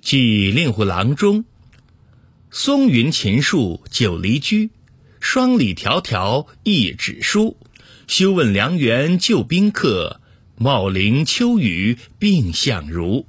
寄令狐郎中。松云秦树九黎居，双鲤迢迢一纸书。休问梁园旧宾客，茂陵秋雨病相如。